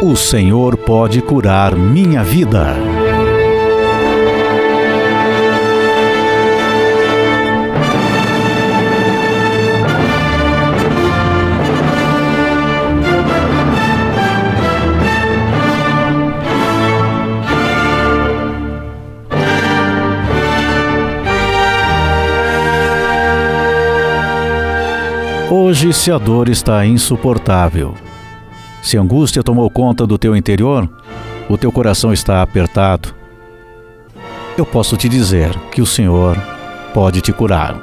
O Senhor pode curar minha vida. Hoje, se a dor está insuportável, se angústia tomou conta do teu interior, o teu coração está apertado, eu posso te dizer que o Senhor pode te curar.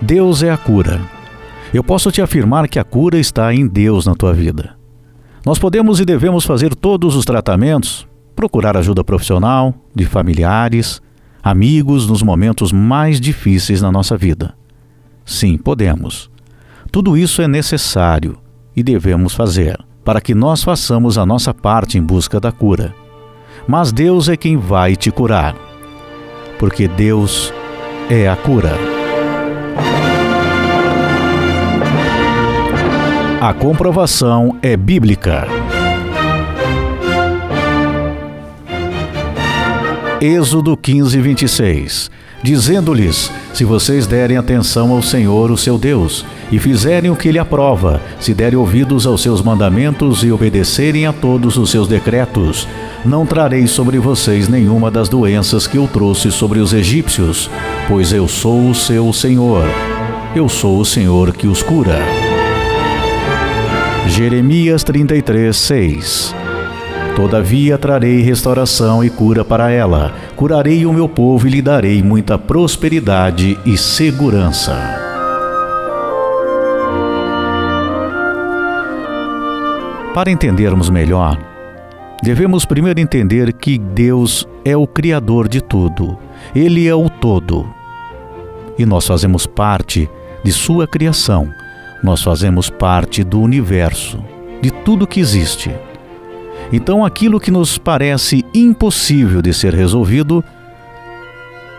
Deus é a cura. Eu posso te afirmar que a cura está em Deus na tua vida. Nós podemos e devemos fazer todos os tratamentos, procurar ajuda profissional, de familiares, amigos nos momentos mais difíceis na nossa vida. Sim, podemos. Tudo isso é necessário e devemos fazer para que nós façamos a nossa parte em busca da cura. Mas Deus é quem vai te curar, porque Deus é a cura. A comprovação é bíblica. Êxodo 15, 26 dizendo-lhes: Se vocês derem atenção ao Senhor, o seu Deus, e fizerem o que ele aprova, se derem ouvidos aos seus mandamentos e obedecerem a todos os seus decretos, não trarei sobre vocês nenhuma das doenças que eu trouxe sobre os egípcios, pois eu sou o seu Senhor. Eu sou o Senhor que os cura. Jeremias 33, 6 Todavia trarei restauração e cura para ela. Curarei o meu povo e lhe darei muita prosperidade e segurança. Para entendermos melhor, devemos primeiro entender que Deus é o Criador de tudo. Ele é o todo. E nós fazemos parte de Sua criação. Nós fazemos parte do universo, de tudo que existe. Então, aquilo que nos parece impossível de ser resolvido,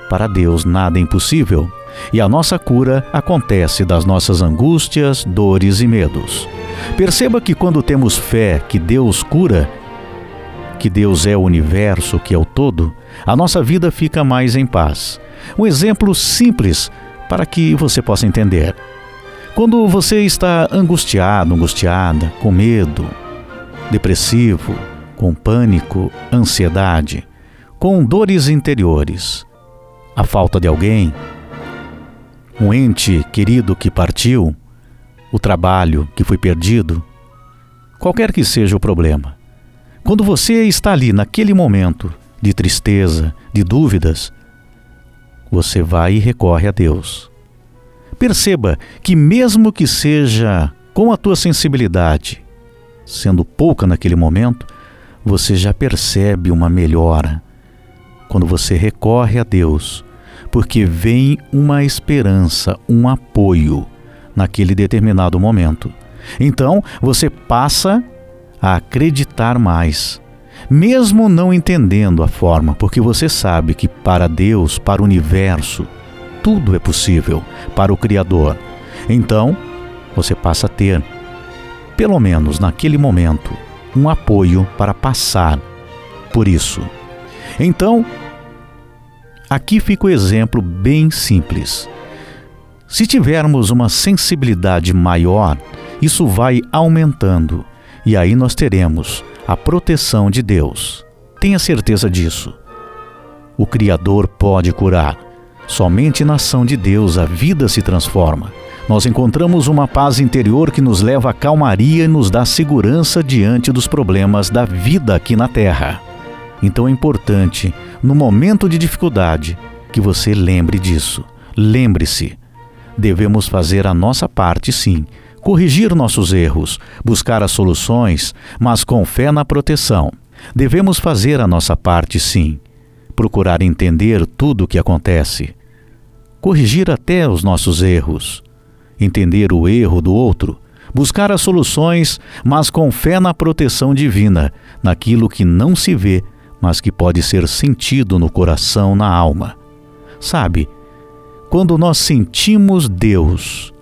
para Deus nada é impossível, e a nossa cura acontece das nossas angústias, dores e medos. Perceba que quando temos fé que Deus cura, que Deus é o universo, que é o todo, a nossa vida fica mais em paz. Um exemplo simples para que você possa entender. Quando você está angustiado, angustiada, com medo, depressivo, com pânico, ansiedade, com dores interiores, a falta de alguém, um ente querido que partiu, o trabalho que foi perdido, qualquer que seja o problema. Quando você está ali naquele momento de tristeza, de dúvidas, você vai e recorre a Deus. Perceba que, mesmo que seja com a tua sensibilidade, sendo pouca naquele momento, você já percebe uma melhora quando você recorre a Deus, porque vem uma esperança, um apoio naquele determinado momento. Então você passa a acreditar mais, mesmo não entendendo a forma, porque você sabe que para Deus, para o universo, tudo é possível, para o Criador. Então você passa a ter pelo menos naquele momento, um apoio para passar por isso. Então, aqui fica o exemplo bem simples. Se tivermos uma sensibilidade maior, isso vai aumentando e aí nós teremos a proteção de Deus. Tenha certeza disso. O Criador pode curar. Somente na ação de Deus a vida se transforma nós encontramos uma paz interior que nos leva à calmaria e nos dá segurança diante dos problemas da vida aqui na Terra. Então é importante, no momento de dificuldade, que você lembre disso. Lembre-se, devemos fazer a nossa parte sim, corrigir nossos erros, buscar as soluções, mas com fé na proteção. Devemos fazer a nossa parte sim, procurar entender tudo o que acontece, corrigir até os nossos erros entender o erro do outro, buscar as soluções, mas com fé na proteção divina, naquilo que não se vê, mas que pode ser sentido no coração, na alma. Sabe, quando nós sentimos Deus,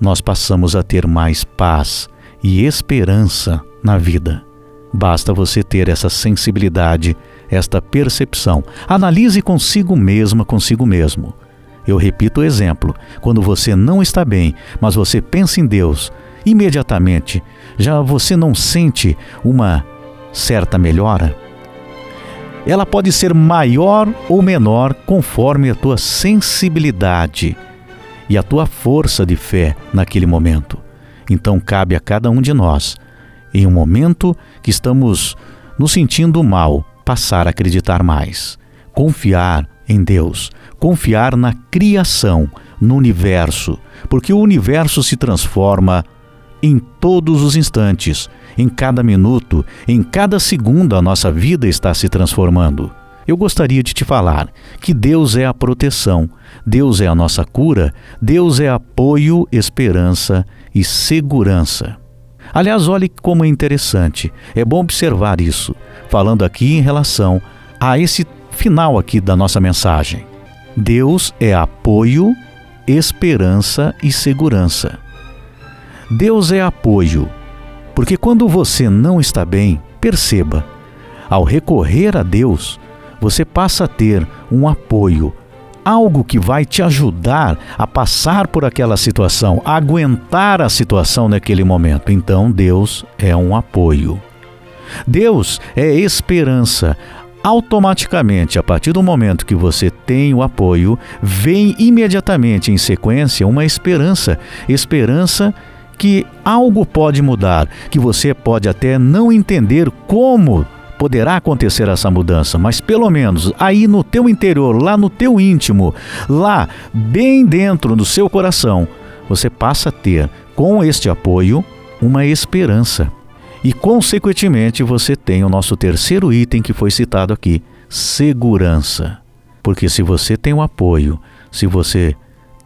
nós passamos a ter mais paz e esperança na vida. Basta você ter essa sensibilidade, esta percepção. Analise consigo mesma, consigo mesmo. Eu repito o exemplo: quando você não está bem, mas você pensa em Deus, imediatamente já você não sente uma certa melhora? Ela pode ser maior ou menor conforme a tua sensibilidade e a tua força de fé naquele momento. Então cabe a cada um de nós, em um momento que estamos nos sentindo mal, passar a acreditar mais, confiar em Deus, confiar na criação, no universo, porque o universo se transforma em todos os instantes, em cada minuto, em cada segundo a nossa vida está se transformando. Eu gostaria de te falar que Deus é a proteção, Deus é a nossa cura, Deus é apoio, esperança e segurança. Aliás, olhe como é interessante, é bom observar isso, falando aqui em relação a esse final aqui da nossa mensagem. Deus é apoio, esperança e segurança. Deus é apoio, porque quando você não está bem, perceba, ao recorrer a Deus, você passa a ter um apoio, algo que vai te ajudar a passar por aquela situação, a aguentar a situação naquele momento. Então, Deus é um apoio. Deus é esperança. Automaticamente, a partir do momento que você tem o apoio, vem imediatamente em sequência uma esperança. Esperança que algo pode mudar, que você pode até não entender como poderá acontecer essa mudança, mas pelo menos aí no teu interior, lá no teu íntimo, lá bem dentro do seu coração, você passa a ter com este apoio uma esperança. E consequentemente você tem o nosso terceiro item que foi citado aqui, segurança. Porque se você tem o apoio, se você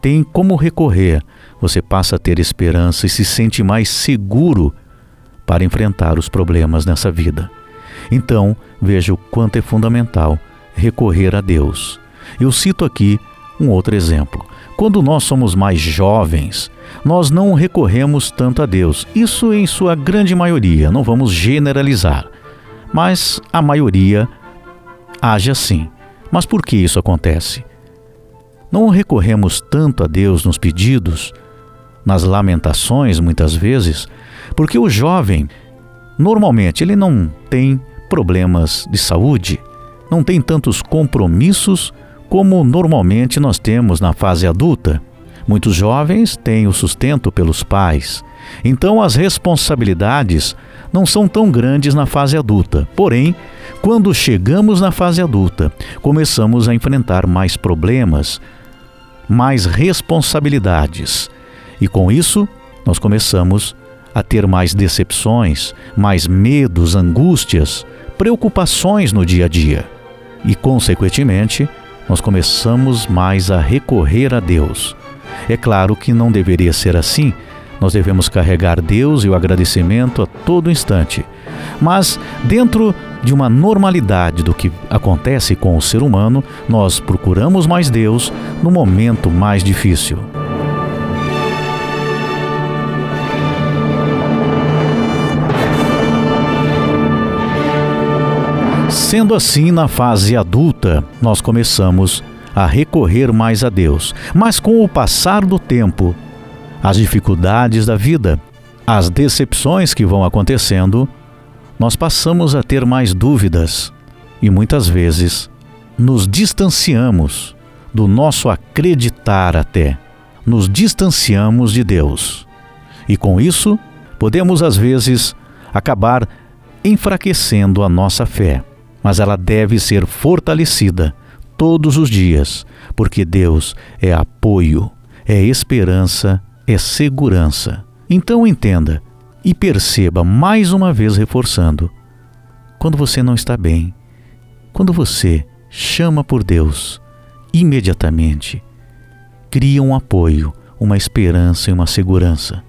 tem como recorrer você passa a ter esperança e se sente mais seguro para enfrentar os problemas nessa vida. Então, veja o quanto é fundamental recorrer a Deus. Eu cito aqui um outro exemplo. Quando nós somos mais jovens, nós não recorremos tanto a Deus. Isso em sua grande maioria, não vamos generalizar. Mas a maioria age assim. Mas por que isso acontece? Não recorremos tanto a Deus nos pedidos nas lamentações, muitas vezes, porque o jovem, normalmente, ele não tem problemas de saúde, não tem tantos compromissos como normalmente nós temos na fase adulta. Muitos jovens têm o sustento pelos pais, então as responsabilidades não são tão grandes na fase adulta. Porém, quando chegamos na fase adulta, começamos a enfrentar mais problemas, mais responsabilidades. E com isso, nós começamos a ter mais decepções, mais medos, angústias, preocupações no dia a dia. E, consequentemente, nós começamos mais a recorrer a Deus. É claro que não deveria ser assim, nós devemos carregar Deus e o agradecimento a todo instante. Mas, dentro de uma normalidade do que acontece com o ser humano, nós procuramos mais Deus no momento mais difícil. Sendo assim, na fase adulta, nós começamos a recorrer mais a Deus. Mas com o passar do tempo, as dificuldades da vida, as decepções que vão acontecendo, nós passamos a ter mais dúvidas e muitas vezes nos distanciamos do nosso acreditar até, nos distanciamos de Deus. E com isso, podemos às vezes acabar enfraquecendo a nossa fé mas ela deve ser fortalecida todos os dias, porque Deus é apoio, é esperança, é segurança. Então entenda e perceba mais uma vez reforçando: quando você não está bem, quando você chama por Deus, imediatamente cria um apoio, uma esperança e uma segurança.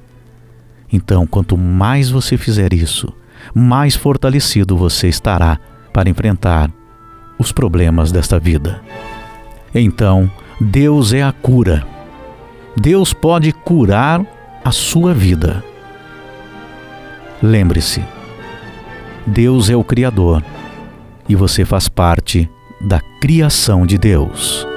Então, quanto mais você fizer isso, mais fortalecido você estará para enfrentar os problemas desta vida. Então, Deus é a cura. Deus pode curar a sua vida. Lembre-se, Deus é o Criador e você faz parte da criação de Deus.